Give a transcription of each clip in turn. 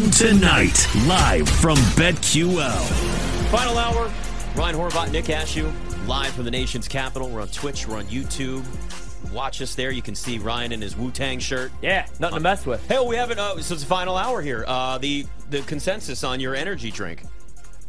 MGM Tonight, live from BetQL. Final hour. Ryan Horvat, Nick Ashooh, live from the nation's capital. We're on Twitch, we're on YouTube. Watch us there. You can see Ryan in his Wu Tang shirt. Yeah, nothing to mess with. Hey, we haven't. Uh, so it's the final hour here. Uh, the the consensus on your energy drink.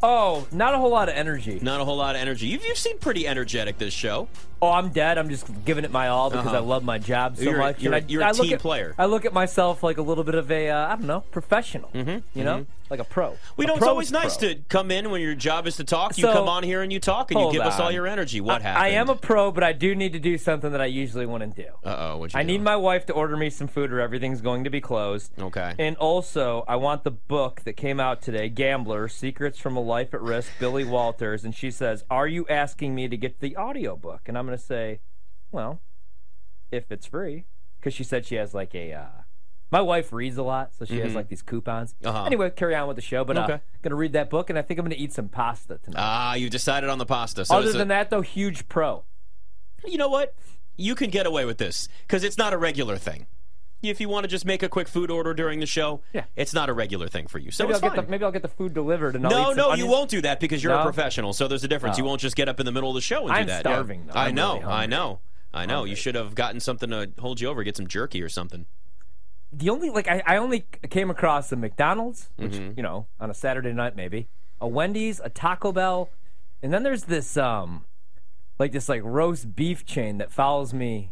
Oh, not a whole lot of energy. Not a whole lot of energy. You've, you've seemed pretty energetic this show. Oh, I'm dead. I'm just giving it my all because Uh-huh. I love my job so You're much. you're And I- you're a I team at- player. I look at myself like a little bit of a, uh, I don't know, professional. Mm-hmm, you know, like a pro. We A know it's pro's always nice pro. to come in when your job is to talk. You So- come on here and you talk and you Hold give us all your energy. What I, happened? I am a pro, but I do need to do something that I usually wouldn't do. Uh oh. What you I need my wife to order me some food or everything's going to be closed. Okay. And also, I want the book that came out today, Gambler Secrets from a Life at Risk, Billy Walters. And she says, Are you asking me to get the audio book?" And I'm going to say, Well, if it's free. Because she said she has like a. Uh, my wife reads a lot, so she has like these coupons. Uh-huh. Anyway, carry on with the show. But uh, Okay. going to read that book, and I think I'm going to eat some pasta tonight. Ah, you've decided on the pasta. So Other it's a- than that, though, huge pro. you know what? You can get away with this because it's not a regular thing. If you want to just make a quick food order during the show, Yeah. it's not a regular thing for you. So Maybe I'll, it's get fine. the, maybe I'll get the food delivered. And I'll eat no, some no, you onions. won't do that because you're a No? professional. So there's a difference. You won't just get up in the middle of the show and I'm do that. starving, though. I I'm know, really I hungry. know, I know. You should have gotten something to hold you over, get some jerky or something. The only like I, I only came across a McDonald's, which Mm-hmm. you know on a Saturday night maybe, a Wendy's, a Taco Bell, and then there's this um like this like roast beef chain that follows me,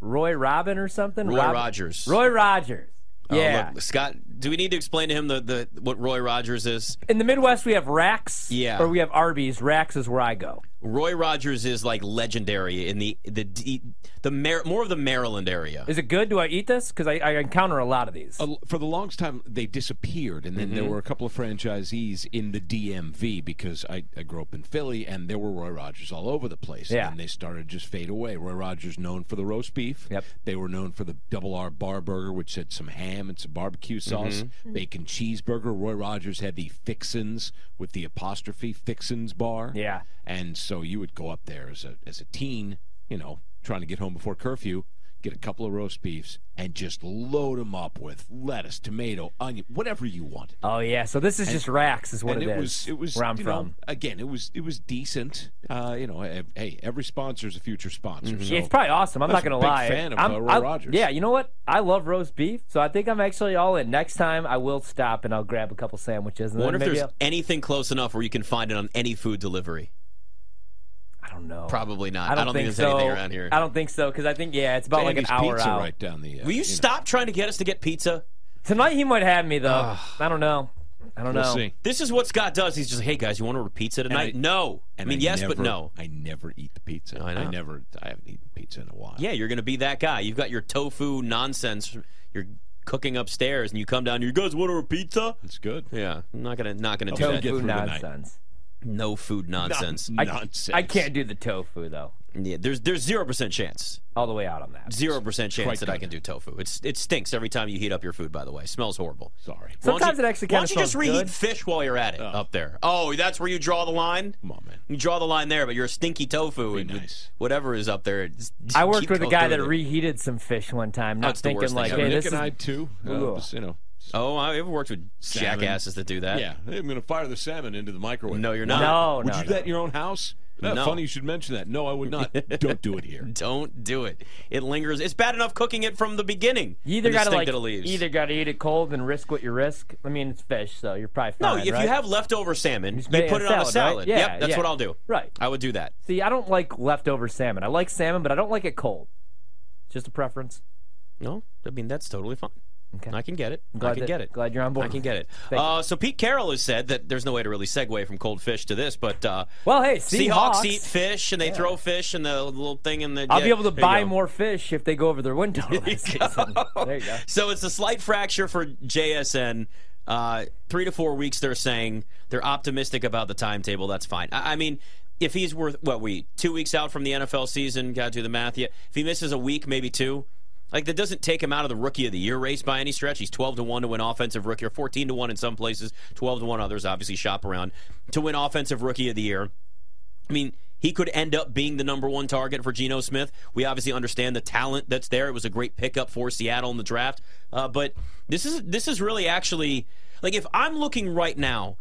Roy Robin or something. Roy Rob- Rogers. Roy Rogers. Oh, Yeah. look, Scott. Do we need to explain to him the, the what Roy Rogers is? In the Midwest, we have Rax. Yeah. Or we have Arby's. Rax is where I go. Roy Rogers is like legendary in the the the, the Mar- more of the Maryland area. Is it good? Do I eat this? Because I, I encounter a lot of these. a- for the longest time they disappeared and then there Mm-hmm. were a couple of franchisees in the DMV because I, I grew up in Philly and there were Roy Rogers all over the place Yeah. and they started to just fade away. Roy Rogers known for the roast beef. Yep. They were known for the double R bar burger which had some ham and some barbecue sauce, Mm-hmm. bacon cheeseburger. Roy Rogers had the Fixins with the apostrophe Fixins bar. Yeah. And so you would go up there as a as a teen, you know, trying to get home before curfew, get a couple of roast beefs, and just load them up with lettuce, tomato, onion, whatever you want. oh yeah. So this is just Rax, is what and it it is. was it was where I'm you from. know again it was it was decent. Uh, you know, eh, hey, every sponsor is a future sponsor. So Yeah, it's probably awesome. I'm not gonna big lie. fan of, I'm, uh, Roy I- Rogers. Yeah, you know what? I love roast beef, so I think I'm actually all in. Next time, I will stop and I'll grab a couple sandwiches. And I wonder then if maybe there's anything close enough where you can find it on any food delivery. I'll, don't know. Probably not. I don't, think, think, there's so. anything around here. I don't think so because I think yeah, it's about like an hour pizza out. right down the. Uh, Will you know. stop trying to get us to get pizza? Tonight he might have me though. I don't know. I don't We'll know. see. This is what Scott does. He's just, like, hey guys, you want to order pizza tonight? I- no. I And mean, yes, never, but no. I never eat the pizza. I know. I never. I haven't eaten pizza in a while. Yeah, you're going to be that guy. You've got your tofu nonsense. You're cooking upstairs, and you come down. You guys want to order pizza? it's good. Yeah, I'm not gonna not gonna do Tofu that. get Tofu through the night. nonsense. No food nonsense. I, Nonsense. I can't do the tofu though. Yeah, there's there's zero percent chance. All the way out on that. Zero percent chance Quite that I can do tofu. It's it stinks every time you heat up your food. By the way, smells horrible. Sorry. Sometimes you- it actually Why kind of don't you just reheat good. fish while you're at it up there? Oh, that's where you draw the line. Come on, man. You draw the line there, but you're a stinky tofu. Very and nice. Whatever is up there. it's- I worked with a guy that it. reheated some fish one time, not That's the thinking worst thing like, ever. hey, Nick this and is I too. Uh, Ugh. you know. Oh, I ever worked with Salmon. jackasses that do that. Yeah, hey, I'm going to fire the salmon into the microwave. No, you're not. No, Would no, you do no. that in your own house? No. Funny you should mention that. No, I would not. Don't do it here. Don't do it. It lingers. It's bad enough cooking it from the beginning. You either and gotta like leaves. either gotta eat it cold and risk what you risk. I mean, it's fish, so you're probably fine. No, if right? you have leftover salmon, you Just make it put it on a salad, right? Yeah, yep, that's yeah. what I'll do. Right. I would do that. See, I don't like leftover salmon. I like salmon, but I don't like it cold. Just a preference. No, I mean that's totally fine. Okay. I can get it. Glad I can that- get it. glad you're on board. I can get it. Uh, so Pete Carroll has said that there's no way to really segue from cold fish to this, but uh, Well, hey, Seahawks, Seahawks. eat fish and they throw fish and the little thing in the. I'll yeah, be able to buy more fish if they go over their win total this season. There you go. So it's a slight fracture for JSN. Uh, three to four weeks, they're saying they're optimistic about the timetable. That's fine. I, I mean, if he's worth what we two weeks out from the NFL season, got to do the math. yet. if he misses a week, maybe two. Like that doesn't take him out of the rookie of the year race by any stretch. He's twelve to one to win offensive rookie, or fourteen to one in some places, twelve to one others. Obviously, shop around to win offensive rookie of the year. I mean, he could end up being the number one target for Geno Smith. We obviously understand the talent that's there. It was a great pickup for Seattle in the draft. Uh, but this is this is really actually like if I'm looking right now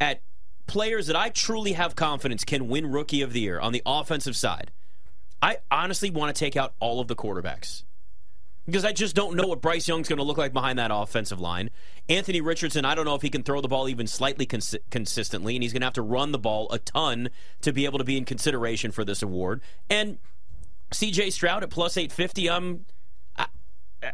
at players that I truly have confidence can win Rookie of the Year on the offensive side, I honestly want to take out all of the quarterbacks because I just don't know what Bryce Young's going to look like behind that offensive line. Anthony Richardson, I don't know if he can throw the ball even slightly cons- consistently, and he's going to have to run the ball a ton to be able to be in consideration for this award. And C.J. Stroud at plus eight fifty. Um, I,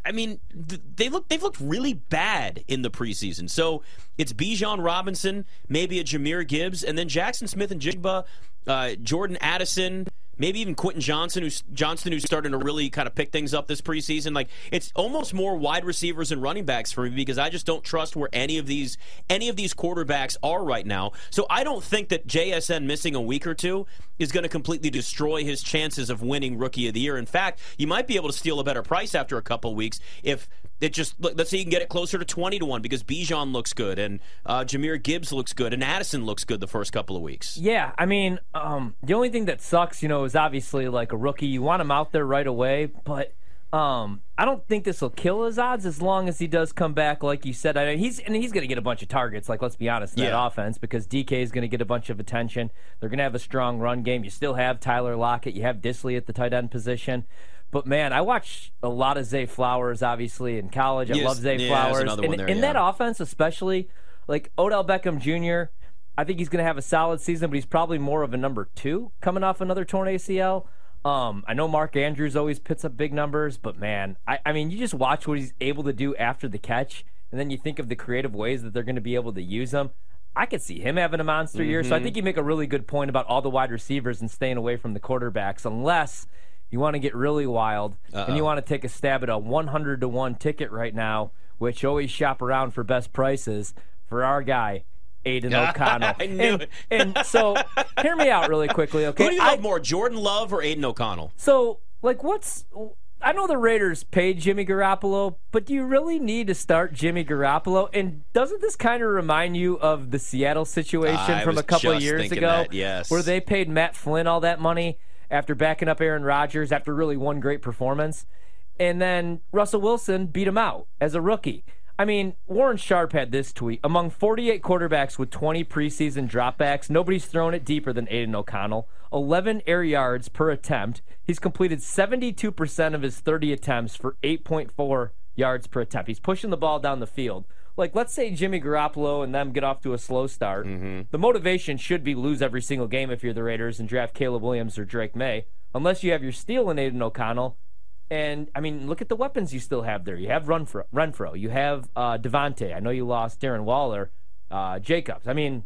I mean, they look they've looked really bad in the preseason. So it's Bijan Robinson, maybe a Jahmyr Gibbs, and then Jaxon Smith-Njigba, uh, Jordan Addison maybe even Quentin Johnson, who's Johnston, who's starting to really kind of pick things up this preseason. Like it's almost more wide receivers and running backs for me because I just don't trust where any of these any of these quarterbacks are right now. So I don't think that JSN missing a week or two is going to completely destroy his chances of winning Rookie of the Year. In fact, you might be able to steal a better price after a couple weeks if it just let's say you can get it closer to twenty to one because Bijan looks good and uh, Jahmyr Gibbs looks good and Addison looks good the first couple of weeks. Yeah, I mean, um, the only thing that sucks, you know, is obviously like a rookie. You want him out there right away, but um, I don't think this will kill his odds as long as he does come back, like you said. I mean, he's and he's going to get a bunch of targets. Like let's be honest, in Yeah. that offense because DK is going to get a bunch of attention. They're going to have a strong run game. You still have Tyler Lockett. You have Dissly at the tight end position. But man, I watched a lot of Zay Flowers, obviously in college. I Yes, love Zay yeah, Flowers. in there, in yeah. that offense, especially like Odell Beckham Jr. I think he's going to have a solid season, but he's probably more of a number two coming off another torn ACL. Um, I know Mark Andrews always puts up big numbers, but man, I, I mean, you just watch what he's able to do after the catch, and then you think of the creative ways that they're going to be able to use him. I could see him having a monster year. Mm-hmm. So I think you make a really good point about all the wide receivers and staying away from the quarterbacks, unless you want to get really wild and you uh-uh. want to take a stab at a 100 to 1 ticket right now, which always shop around for best prices for our guy, Aidan O'Connell. I knew and, it. and so, hear me out really quickly, okay? Who do you I- more, Jordan Love or Aidan O'Connell? so, like, what's. I know the Raiders paid Jimmy Garoppolo, but do you really need to start Jimmy Garoppolo? And doesn't this kind of remind you of the Seattle situation I from a couple of years ago? that, yes. Where they paid Matt Flynn all that money after backing up Aaron Rodgers after really one great performance. And then Russell Wilson beat him out as a rookie. I mean, Warren Sharp had this tweet. Among 48 quarterbacks with 20 preseason dropbacks, nobody's thrown it deeper than Aidan O'Connell. 11 air yards per attempt. He's completed 72% of his 30 attempts for 8.4 yards per attempt. He's pushing the ball down the field. Like, let's say Jimmy Garoppolo and them get off to a slow start. The motivation should be lose every single game if you're the Raiders and draft Caleb Williams or Drake Maye, unless you have your steal in Aidan O'Connell. And I mean, look at the weapons you still have there. You have Renfrow, Renfrow. you have uh, Davante. I know you lost Darren Waller, uh, Jacobs. I mean,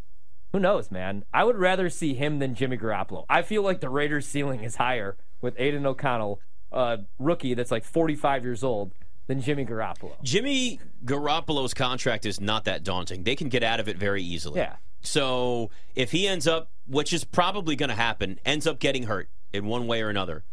who knows, man? I would rather see him than Jimmy Garoppolo. I feel like the Raiders' ceiling is higher with Aidan O'Connell, a rookie that's like 45 years old, than Jimmy Garoppolo. Jimmy Garoppolo's contract is not that daunting. They can get out of it very easily. Yeah. So if he ends up, which is probably going to happen, ends up getting hurt in one way or another,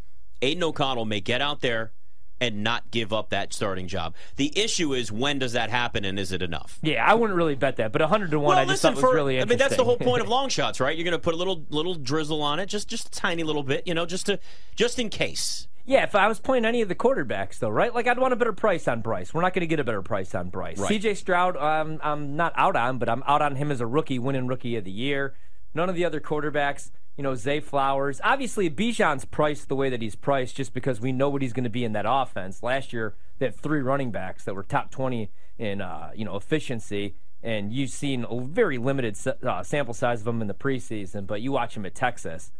Aidan O'Connell may get out there and not give up that starting job. The issue is when does that happen and is it enough? Yeah, I wouldn't really bet that, but 100 to 1 Well, I just listen, thought was for, really I mean, that's the whole point of long shots, right? You're going to put a little little drizzle on it, just just a tiny little bit, you know, just to just in case. Yeah, if I was playing any of the quarterbacks, though, right? Like, I'd want a better price on Bryce. We're not going to get a better price on Bryce. Right. CJ Stroud, um, I'm not out on, but I'm out on him as a rookie, winning Rookie of the Year. None of the other quarterbacks, you know, Zay Flowers. Obviously, Bijan's priced the way that he's priced just because we know what he's going to be in that offense. Last year, they had three running backs that were top 20 in, uh, you know, efficiency. And you've seen a very limited uh, sample size of them in the preseason, but you watch him at Texas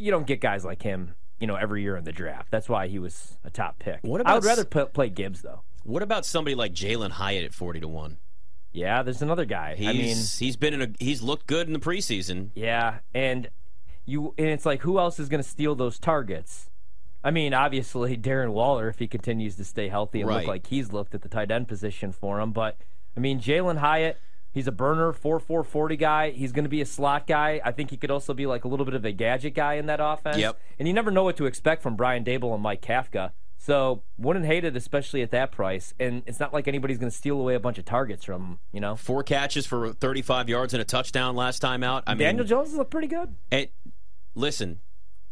you don't get guys like him, you know, every year in the draft. That's why he was a top pick. What I would rather p- play Gibbs though. What about somebody like Jalin Hyatt at forty to one? Yeah, there's another guy. He's I mean, he's been in a he's looked good in the preseason. yeah, and you and it's like who else is going to steal those targets? I mean, obviously Darren Waller if he continues to stay healthy and Right. look like he's looked at the tight end position for him, but I mean Jalin Hyatt. He's a burner, four four forty guy. He's going to be a slot guy. I think he could also be like a little bit of a gadget guy in that offense. Yep. And you never know what to expect from Brian Daboll and Mike Kafka. So wouldn't hate it, especially at that price. And it's not like anybody's going to steal away a bunch of targets from him. You know, Four catches for 35 yards and a touchdown last time out. I mean, Daniel Jones has looked pretty good. it, listen,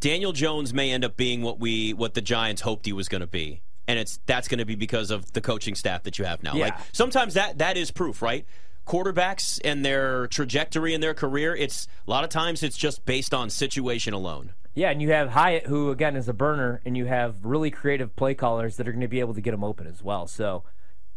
Daniel Jones may end up being what we what the Giants hoped he was going to be. And it's that's going to be because of the coaching staff that you have now. Yeah. Like sometimes that that is proof, right? Quarterbacks and their trajectory in their career, it's a lot of times it's just based on situation alone. Yeah, and you have Hyatt, who again is a burner, and you have really creative play callers that are going to be able to get him open as well. So,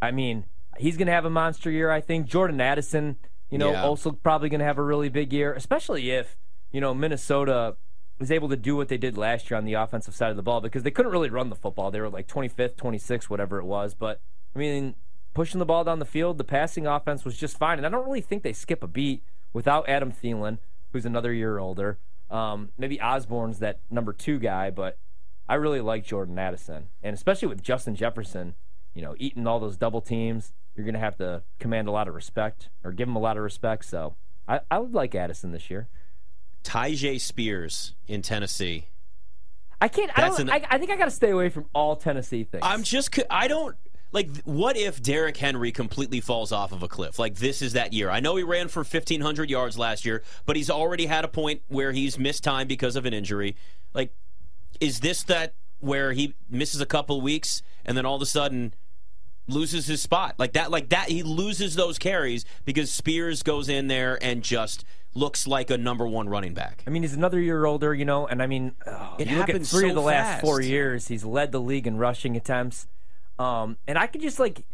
I mean, he's going to have a monster year. I think Jordan Addison, you know, Yeah. also probably going to have a really big year, especially if you know Minnesota was able to do what they did last year on the offensive side of the ball because they couldn't really run the football. They were like 25th, 26th, whatever it was. But I mean, pushing the ball down the field, the passing offense was just fine, and I don't really think they skip a beat without Adam Thielen, who's another year older. Um, maybe Osborn's that number two guy, but I really like Jordan Addison, and especially with Justin Jefferson, you know, eating all those double teams, you're going to have to command a lot of respect or give him a lot of respect. So I, I would like Addison this year. Tyjae Spears in Tennessee. I can't. I, don't, an- I, I think I got to stay away from all Tennessee things. I'm just I don't like what if Derrick Henry completely falls off of a cliff? Like this is that year. I know he ran for 1500 yards last year, but he's already had a point where he's missed time because of an injury. Like is this that where he misses a couple weeks and then all of a sudden loses his spot? Like that like that he loses those carries because Spears goes in there and just looks like a number 1 running back. I mean, he's another year older, you know, and I mean, oh, It you look at three so of the last four years, he's led the league in rushing attempts. Um, and I could just like,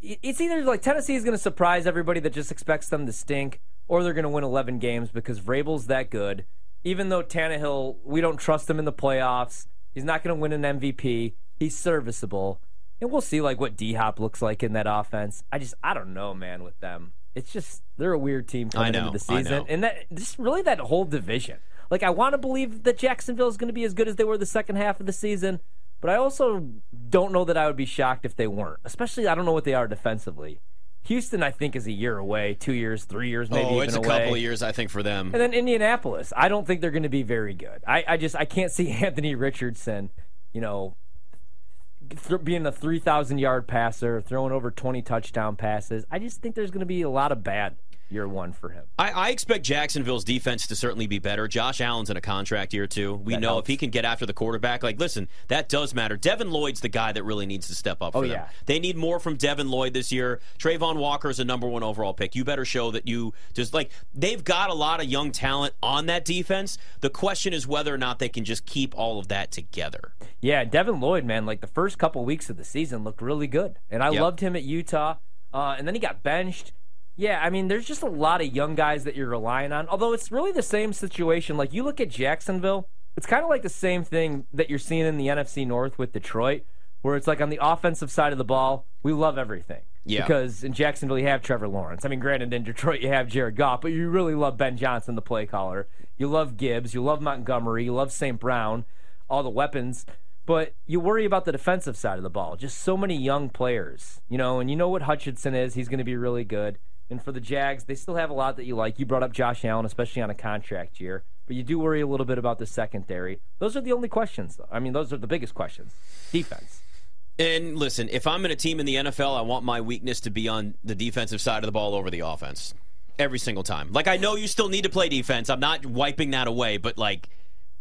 it's either like Tennessee is going to surprise everybody that just expects them to stink, or they're going to win 11 games because Vrabel's that good. Even though Tannehill, we don't trust him in the playoffs, he's not going to win an MVP. He's serviceable, and we'll see like what D Hop looks like in that offense. I just, I don't know, man, with them. It's just they're a weird team coming know, into the I season, know. and that just really that whole division. Like I want to believe that Jacksonville is going to be as good as they were the second half of the season, but I also don't know that I would be shocked if they weren't. Especially I don't know what they are defensively. Houston, I think, is a year away, two years, three years, maybe oh, even it's a away. couple of years I think for them. And then Indianapolis, I don't think they're going to be very good. I, I just I can't see Anthony Richardson, you know, th- being a three thousand yard passer, throwing over twenty touchdown passes. I just think there's going to be a lot of bad year one for him. I, I expect Jacksonville's defense to certainly be better. Josh Allen's in a contract year too. We That know helps. if he can get after the quarterback, like listen, that does matter. Devin Lloyd's the guy that really needs to step up for Oh, them. yeah. They need more from Devin Lloyd this year. Travon Walker is a number one overall pick. You better show that you just like they've got a lot of young talent on that defense. The question is whether or not they can just keep all of that together. Yeah, Devin Lloyd, man, like the first couple weeks of the season looked really good, and I Yep. loved him at Utah. Uh, and then he got benched. Yeah, I mean, there's just a lot of young guys that you're relying on. Although it's really the same situation. Like you look at Jacksonville, it's kind of like the same thing that you're seeing in the NFC North with Detroit, where it's like on the offensive side of the ball, we love everything. Yeah. Because in Jacksonville you have Trevor Lawrence. I mean, granted in Detroit you have Jared Goff, but you really love Ben Johnson, the play caller. You love Gibbs. You love Montgomery. You love St. Brown. All the weapons but you worry about the defensive side of the ball. Just so many young players, you know, and you know what Hutchinson is. He's going to be really good. And for the Jags, they still have a lot that you like. You brought up Josh Allen, especially on a contract year, but you do worry a little bit about the secondary. Those are the only questions, though. I mean, those are the biggest questions. Defense. And listen, if I'm in a team in the NFL, I want my weakness to be on the defensive side of the ball over the offense. Every single time. Like I know you still need to play defense. I'm not wiping that away, but like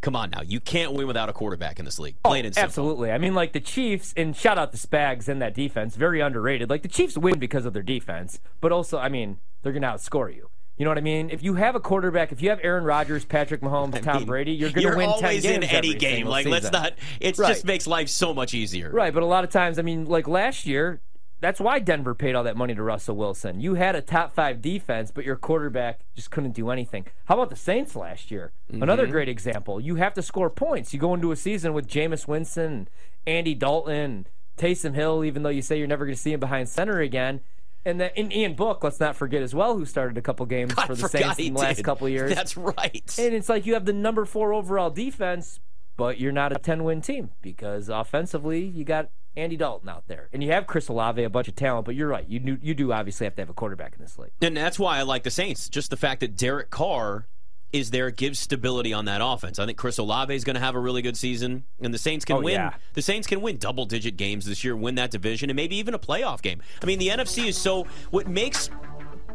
come on now. You can't win without a quarterback in this league. Oh, plain and simple. Oh, Absolutely. I mean, like the Chiefs, and shout out the Spags and that defense, very underrated. Like the Chiefs win because of their defense, but also, I mean, they're going to outscore you. You know what I mean? If you have a quarterback, if you have Aaron Rodgers, Patrick Mahomes, Tom mean, Brady, you're going to win 10 always games in any every game. Like let's not it Right. just makes life so much easier. Right, but a lot of times, I mean, like last year, that's why Denver paid all that money to Russell Wilson. You had a top five defense, but your quarterback just couldn't do anything. How about the Saints last year? Another Mm-hmm. great example. You have to score points. You go into a season with Jameis Winston, Andy Dalton, Taysom Hill, even though you say you're never going to see him behind center again. And then and Ian Book, let's not forget as well, who started a couple games I for the Saints in the last did. couple years. That's right. And it's like you have the number four overall defense, but you're not a 10 win team because offensively, you got Andy Dalton out there. And you have Chris Olave, a bunch of talent, but you're right. You do, you do obviously have to have a quarterback in this league. And that's why I like the Saints. Just the fact that Derek Carr is there gives stability on that offense. I think Chris Olave is going to have a really good season, and the Saints can Oh, win. yeah. The Saints can win double digit games this year, win that division, and maybe even a playoff game. I mean, the NFC is so what makes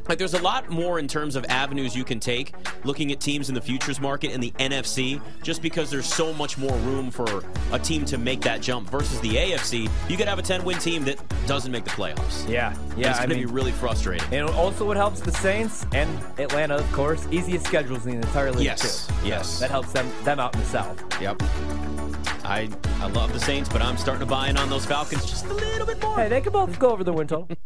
Like there's a lot more in terms of avenues you can take looking at teams in the futures market in the NFC just because there's so much more room for a team to make that jump versus the AFC. You could have a 10-win team that doesn't make the playoffs. Yeah, And yeah. it's going to be really frustrating. and also what helps the Saints and Atlanta, of course, easiest schedules in the entire league Yes, too. yes. That helps them them out in the South. Yep. I I love the Saints, but I'm starting to buy in on those Falcons just a little bit more. Hey, they can both go over the win total.